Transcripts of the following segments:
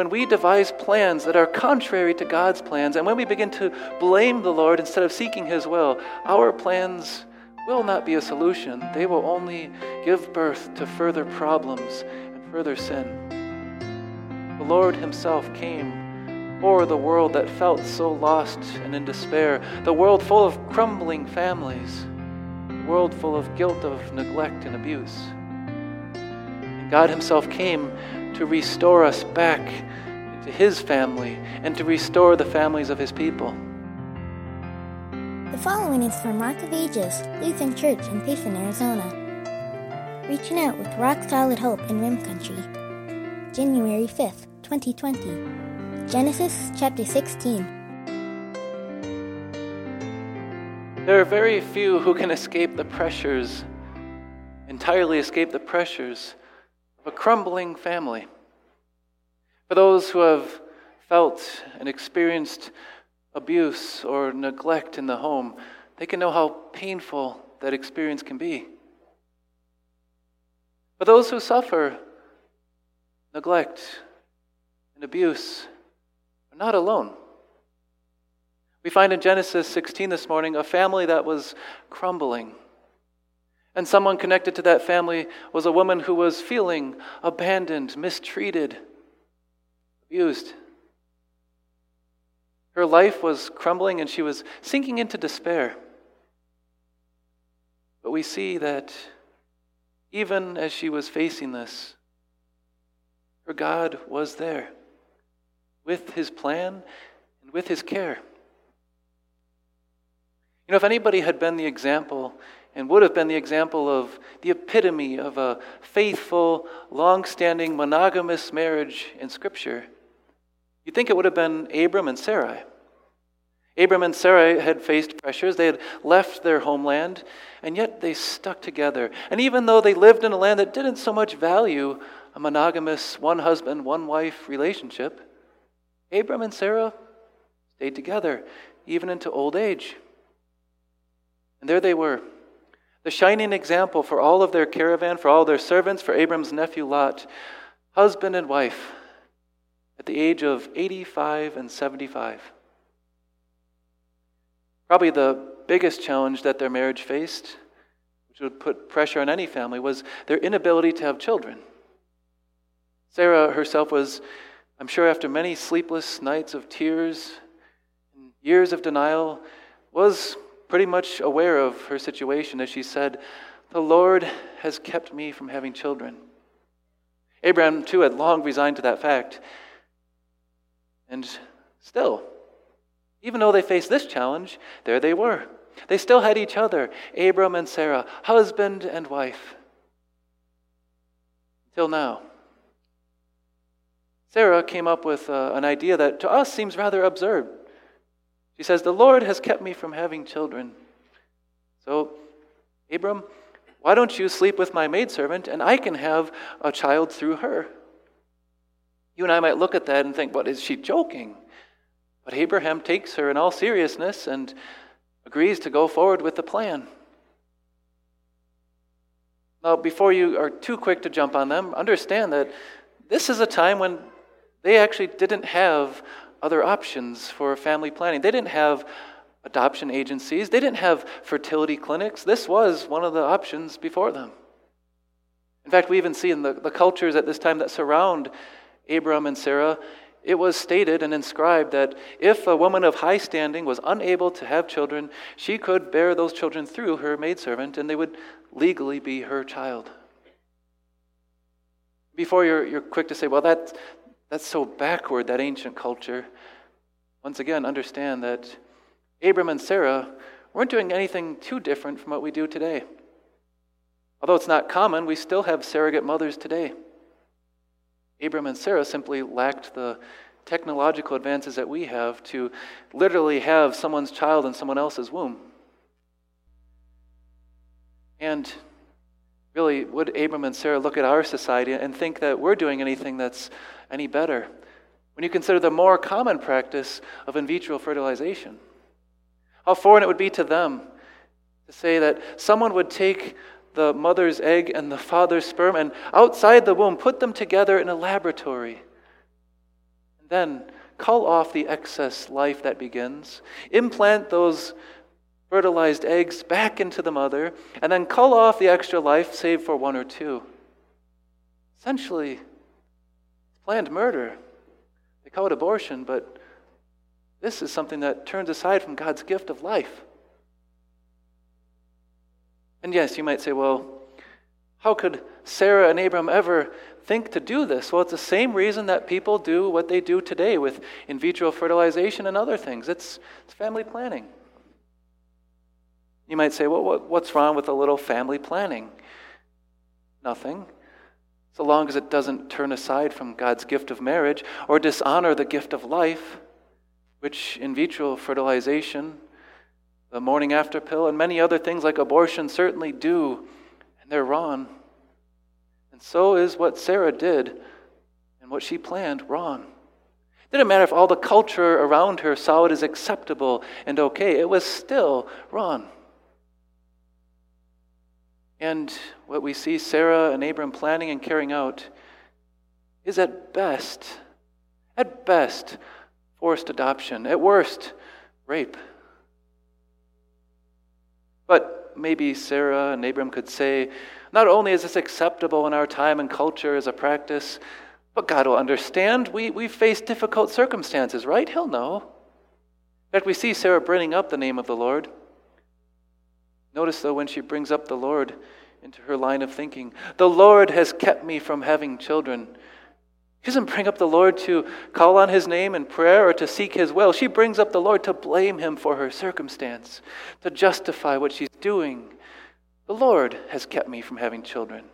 when we devise plans that are contrary to God's plans, and when we begin to blame the Lord instead of seeking His will, our plans will not be a solution. They will only give birth to further problems and further sin. The Lord Himself came for the world that felt so lost and in despair, the world full of crumbling families, the world full of guilt of neglect and abuse. God Himself came to restore us back to His family and to restore the families of His people. The following is from Rock of Ages, Lutheran Church in Payson, Arizona. Reaching out with Rock Solid Hope in Rim Country. January 5th, 2020. Genesis chapter 16. There are very few who can escape the pressures, entirely escape the pressures of a crumbling family. For those who have felt and experienced abuse or neglect in the home, they can know how painful that experience can be. For those who suffer neglect and abuse are not alone. We find in Genesis 16 this morning a family that was crumbling. And someone connected to that family was a woman who was feeling abandoned, mistreated, abused. Her life was crumbling and she was sinking into despair. But we see that even as she was facing this, her God was there with his plan and with his care. You know, if anybody had been the example and would have been the example of the epitome of a faithful, long standing, monogamous marriage in Scripture, you'd think it would have been Abram and Sarai. Abram and Sarai had faced pressures. They had left their homeland, and yet they stuck together. And even though they lived in a land that didn't so much value a monogamous one husband, one wife relationship, Abram and Sarah stayed together even into old age. And there they were, the shining example for all of their caravan, for all their servants, for Abram's nephew Lot, husband and wife, at the age of 85 and 75. Probably the biggest challenge that their marriage faced, which would put pressure on any family, was their inability to have children. Sarah herself was, I'm sure, after many sleepless nights of tears and years of denial, was pretty much aware of her situation as she said, The Lord has kept me from having children. Abraham, too, had long resigned to that fact. And still, even though they faced this challenge, there they were. They still had each other, Abram and Sarah, husband and wife. Till now. Sarah came up with uh, an idea that to us seems rather absurd. She says, The Lord has kept me from having children. So, Abram, why don't you sleep with my maidservant and I can have a child through her? You and I might look at that and think, What, is she joking? But Abraham takes her in all seriousness and agrees to go forward with the plan. Now, before you are too quick to jump on them, understand that this is a time when they actually didn't have other options for family planning. They didn't have adoption agencies, they didn't have fertility clinics. This was one of the options before them. In fact, we even see in the, the cultures at this time that surround Abram and Sarah, it was stated and inscribed that if a woman of high standing was unable to have children, she could bear those children through her maidservant and they would legally be her child. Before you're, you're quick to say, well, that, that's so backward, that ancient culture. Once again, understand that Abram and Sarah weren't doing anything too different from what we do today. Although it's not common, we still have surrogate mothers today. Abram and Sarah simply lacked the technological advances that we have to literally have someone's child in someone else's womb. And really, would Abram and Sarah look at our society and think that we're doing anything that's any better when you consider the more common practice of in vitro fertilization. How foreign it would be to them to say that someone would take the mother's egg and the father's sperm and outside the womb put them together in a laboratory then cull off the excess life that begins, implant those fertilized eggs back into the mother, and then cull off the extra life, save for one or two. Essentially, planned murder. They call it abortion, but this is something that turns aside from God's gift of life. And yes, you might say, well, how could Sarah and Abram ever think to do this? Well, it's the same reason that people do what they do today with in vitro fertilization and other things it's, it's family planning. You might say, well, what's wrong with a little family planning? Nothing. So long as it doesn't turn aside from God's gift of marriage or dishonor the gift of life, which in vitro fertilization, the morning after pill, and many other things like abortion certainly do, and they're wrong. And so is what Sarah did and what she planned wrong. It didn't matter if all the culture around her saw it as acceptable and okay, it was still wrong. And what we see Sarah and Abram planning and carrying out is at best, at best, forced adoption, at worst, rape. But maybe Sarah and Abram could say, not only is this acceptable in our time and culture as a practice, but God will understand. We, we face difficult circumstances, right? He'll know. In fact, we see Sarah bringing up the name of the Lord. Notice, though, when she brings up the Lord into her line of thinking, the Lord has kept me from having children. She doesn't bring up the Lord to call on his name in prayer or to seek his will. She brings up the Lord to blame him for her circumstance, to justify what she's doing. The Lord has kept me from having children.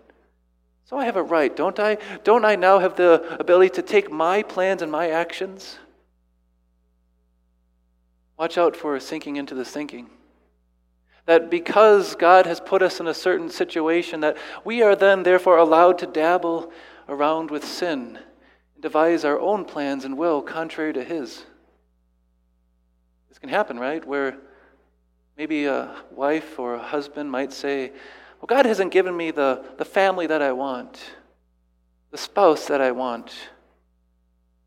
So I have a right, don't I? Don't I now have the ability to take my plans and my actions? Watch out for sinking into this thinking. That because God has put us in a certain situation, that we are then therefore allowed to dabble around with sin and devise our own plans and will contrary to His. This can happen, right? Where maybe a wife or a husband might say, Well, God hasn't given me the, the family that I want, the spouse that I want,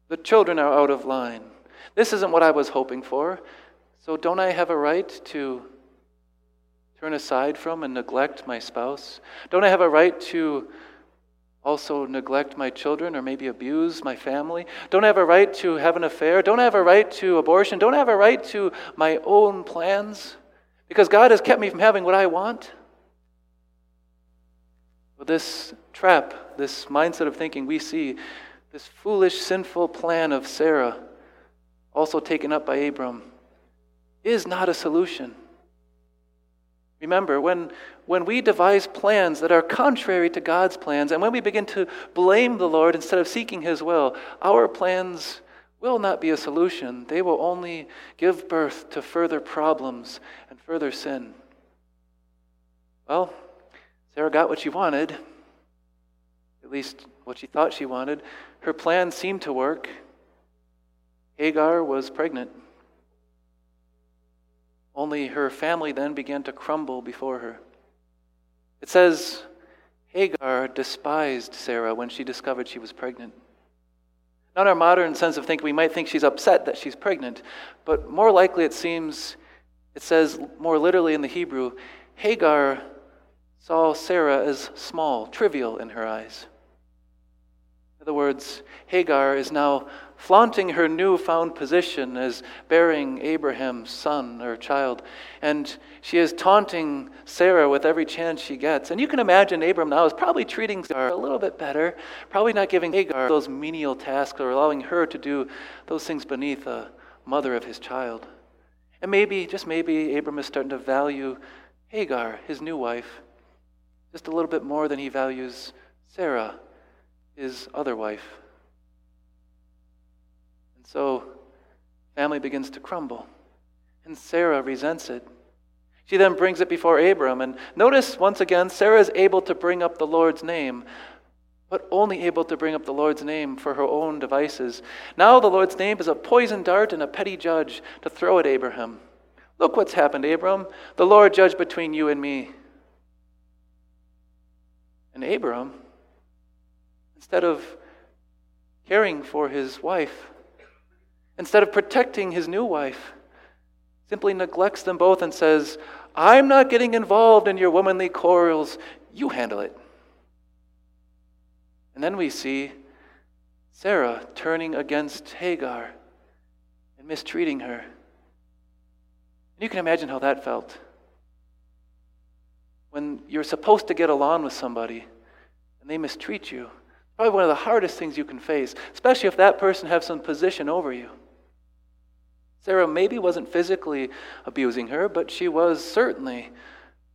the children are out of line. This isn't what I was hoping for. So don't I have a right to turn aside from and neglect my spouse? Don't I have a right to also neglect my children or maybe abuse my family? Don't I have a right to have an affair? Don't I have a right to abortion? Don't I have a right to my own plans? Because God has kept me from having what I want? With this trap, this mindset of thinking, we see this foolish, sinful plan of Sarah, also taken up by Abram, is not a solution. Remember, when, when we devise plans that are contrary to God's plans, and when we begin to blame the Lord instead of seeking His will, our plans will not be a solution. They will only give birth to further problems and further sin. Well, Sarah got what she wanted, at least what she thought she wanted. Her plan seemed to work. Hagar was pregnant. Only her family then began to crumble before her. It says Hagar despised Sarah when she discovered she was pregnant. Not our modern sense of thinking, we might think she's upset that she's pregnant, but more likely it seems, it says more literally in the Hebrew, Hagar saw Sarah as small, trivial in her eyes. In other words, Hagar is now flaunting her newfound position as bearing Abraham's son or child. And she is taunting Sarah with every chance she gets. And you can imagine Abram now is probably treating Sarah a little bit better, probably not giving Hagar those menial tasks or allowing her to do those things beneath a mother of his child. And maybe, just maybe, Abram is starting to value Hagar, his new wife, just a little bit more than he values Sarah, his other wife. So, family begins to crumble. And Sarah resents it. She then brings it before Abram. And notice once again, Sarah is able to bring up the Lord's name, but only able to bring up the Lord's name for her own devices. Now the Lord's name is a poison dart and a petty judge to throw at Abraham. Look what's happened, Abram. The Lord judged between you and me. And Abram, instead of caring for his wife, instead of protecting his new wife, simply neglects them both and says, I'm not getting involved in your womanly quarrels. You handle it. And then we see Sarah turning against Hagar and mistreating her. And you can imagine how that felt. When you're supposed to get along with somebody and they mistreat you, probably one of the hardest things you can face, especially if that person has some position over you. Sarah maybe wasn't physically abusing her, but she was certainly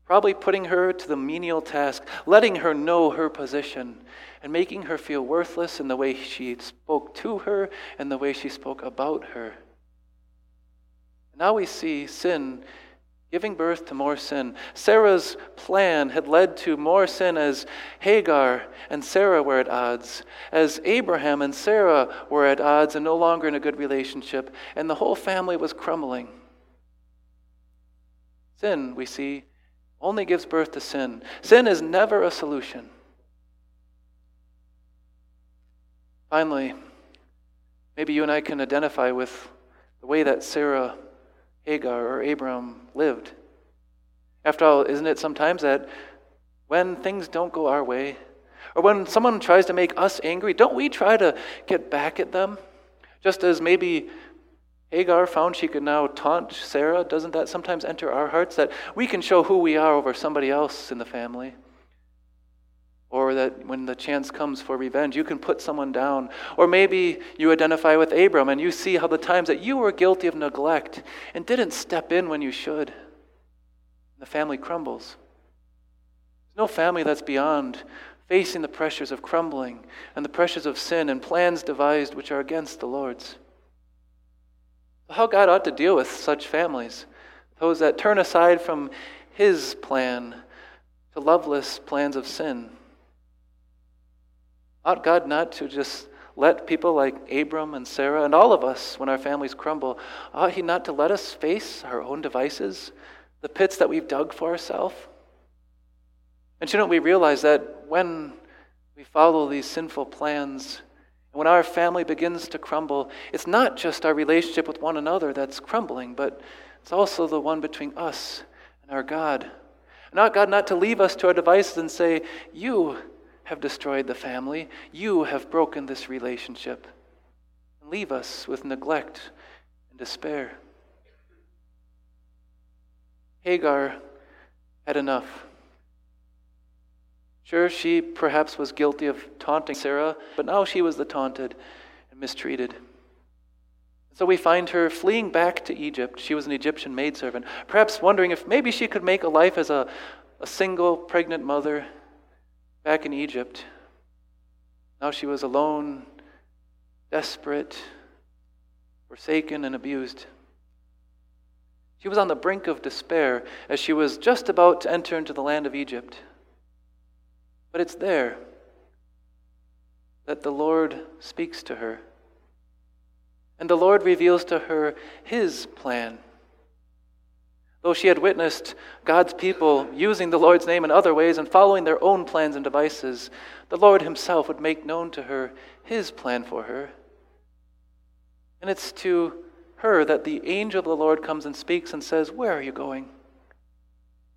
probably putting her to the menial task, letting her know her position, and making her feel worthless in the way she spoke to her and the way she spoke about her. Now we see sin giving birth to more sin. Sarah's plan had led to more sin as Hagar and Sarah were at odds, as Abraham and Sarah were at odds and no longer in a good relationship, and the whole family was crumbling. Sin, we see, only gives birth to sin. Sin is never a solution. Finally, maybe you and I can identify with the way that Sarah Hagar or Abram lived. After all, isn't it sometimes that when things don't go our way, or when someone tries to make us angry, don't we try to get back at them? Just as maybe Hagar found she could now taunt Sarah, doesn't that sometimes enter our hearts that we can show who we are over somebody else in the family? Or that when the chance comes for revenge, you can put someone down. Or maybe you identify with Abram and you see how the times that you were guilty of neglect and didn't step in when you should. The family crumbles. There's no family that's beyond facing the pressures of crumbling and the pressures of sin and plans devised which are against the Lord's. How God ought to deal with such families, those that turn aside from His plan to loveless plans of sin. Ought God not to just let people like Abram and Sarah and all of us, when our families crumble, ought He not to let us face our own devices, the pits that we've dug for ourselves? And shouldn't we realize that when we follow these sinful plans, and when our family begins to crumble, it's not just our relationship with one another that's crumbling, but it's also the one between us and our God. Not God not to leave us to our devices and say, You have destroyed the family. You have broken this relationship. And leave us with neglect and despair. Hagar had enough. Sure, she perhaps was guilty of taunting Sarah, but now she was the taunted and mistreated. So we find her fleeing back to Egypt. She was an Egyptian maidservant, perhaps wondering if maybe she could make a life as a, a single pregnant mother back in Egypt. Now she was alone, desperate, forsaken, and abused. She was on the brink of despair as she was just about to enter into the land of Egypt. But it's there that the Lord speaks to her. And the Lord reveals to her his plan Though she had witnessed God's people using the Lord's name in other ways and following their own plans and devices, the Lord Himself would make known to her His plan for her. And it's to her that the angel of the Lord comes and speaks and says, Where are you going?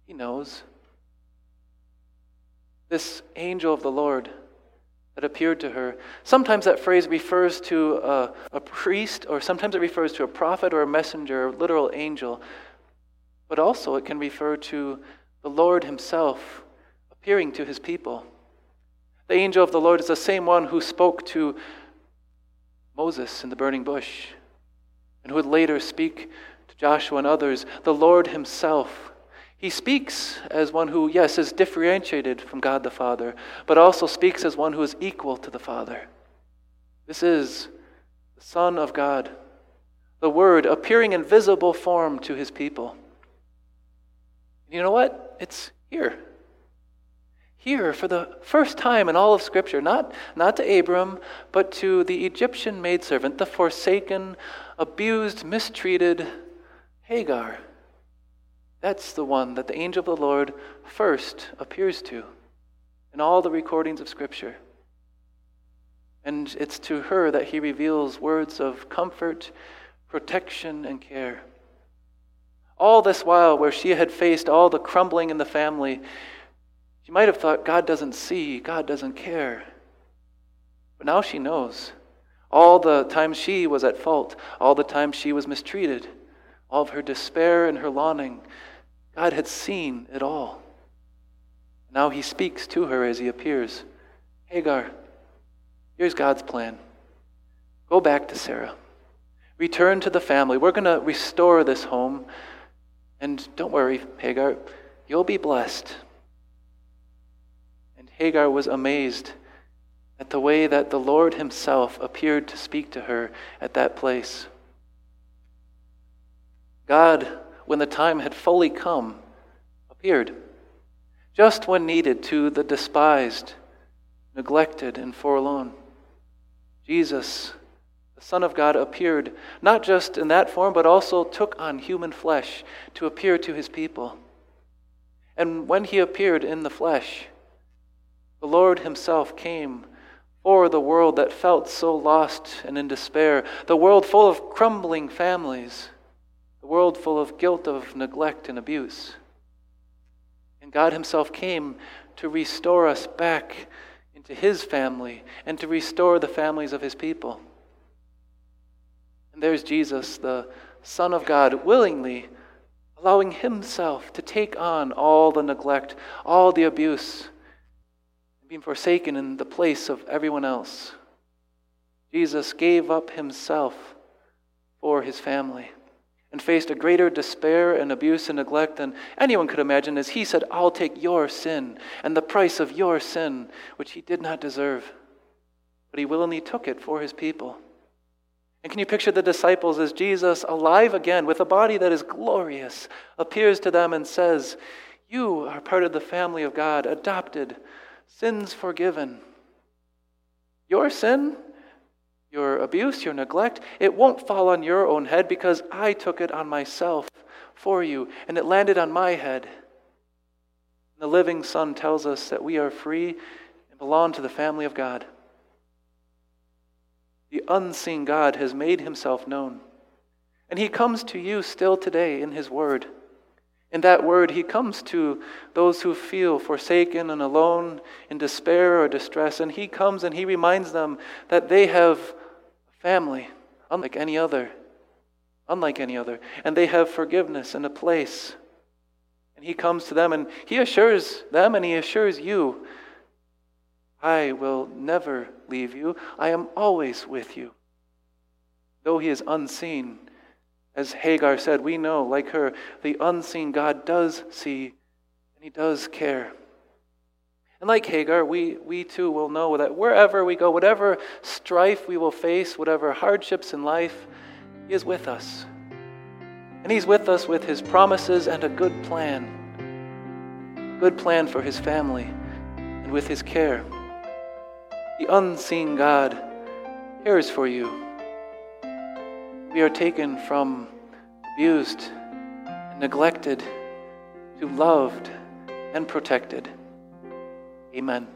He knows. This angel of the Lord that appeared to her. Sometimes that phrase refers to a, a, priest, or sometimes it refers to a prophet or a messenger, a literal angel but also it can refer to the Lord Himself appearing to His people. The angel of the Lord is the same one who spoke to Moses in the burning bush and who would later speak to Joshua and others. The Lord Himself. He speaks as one who, yes, is differentiated from God the Father, but also speaks as one who is equal to the Father. This is the Son of God, the Word appearing in visible form to His people. And you know what? It's here. Here, for the first time in all of Scripture, not, not to Abram, but to the Egyptian maidservant, the forsaken, abused, mistreated Hagar. That's the one that the angel of the Lord first appears to in all the recordings of Scripture. And it's to her that he reveals words of comfort, protection, and care. All this while, where she had faced all the crumbling in the family, she might have thought, God doesn't see, God doesn't care. But now she knows. All the time she was at fault, all the time she was mistreated, all of her despair and her longing, God had seen it all. Now he speaks to her as he appears Hagar, here's God's plan. Go back to Sarah. Return to the family. We're going to restore this home. And don't worry, Hagar, you'll be blessed. And Hagar was amazed at the way that the Lord Himself appeared to speak to her at that place. God, when the time had fully come, appeared, just when needed to the despised, neglected, and forlorn. Jesus, the Son of God, appeared not just in that form, but also took on human flesh to appear to His people. And when He appeared in the flesh, the Lord Himself came for the world that felt so lost and in despair, the world full of crumbling families, the world full of guilt of neglect and abuse. And God Himself came to restore us back into His family and to restore the families of His people. And there's Jesus, the Son of God, willingly allowing Himself to take on all the neglect, all the abuse being forsaken in the place of everyone else. Jesus gave up himself for his family and faced a greater despair and abuse and neglect than anyone could imagine as he said, I'll take your sin and the price of your sin, which he did not deserve. But he willingly took it for his people. And can you picture the disciples as Jesus, alive again with a body that is glorious, appears to them and says, You are part of the family of God, adopted sins forgiven. Your sin, your abuse, your neglect, it won't fall on your own head because I took it on myself for you, and it landed on my head. The living Son tells us that we are free and belong to the family of God. The unseen God has made himself known, and he comes to you still today in his word. In that word, he comes to those who feel forsaken and alone, in despair or distress, and he comes and he reminds them that they have a family unlike any other, unlike any other, and they have forgiveness and a place. And he comes to them and he assures them and he assures you I will never leave you, I am always with you. Though he is unseen, as Hagar said, we know, like her, the unseen God does see and he does care. And like Hagar, we, we too will know that wherever we go, whatever strife we will face, whatever hardships in life, He is with us. And He's with us with His promises and a good plan. Good plan for His family and with His care. The unseen God cares for you we are taken from abused and neglected to loved and protected. Amen.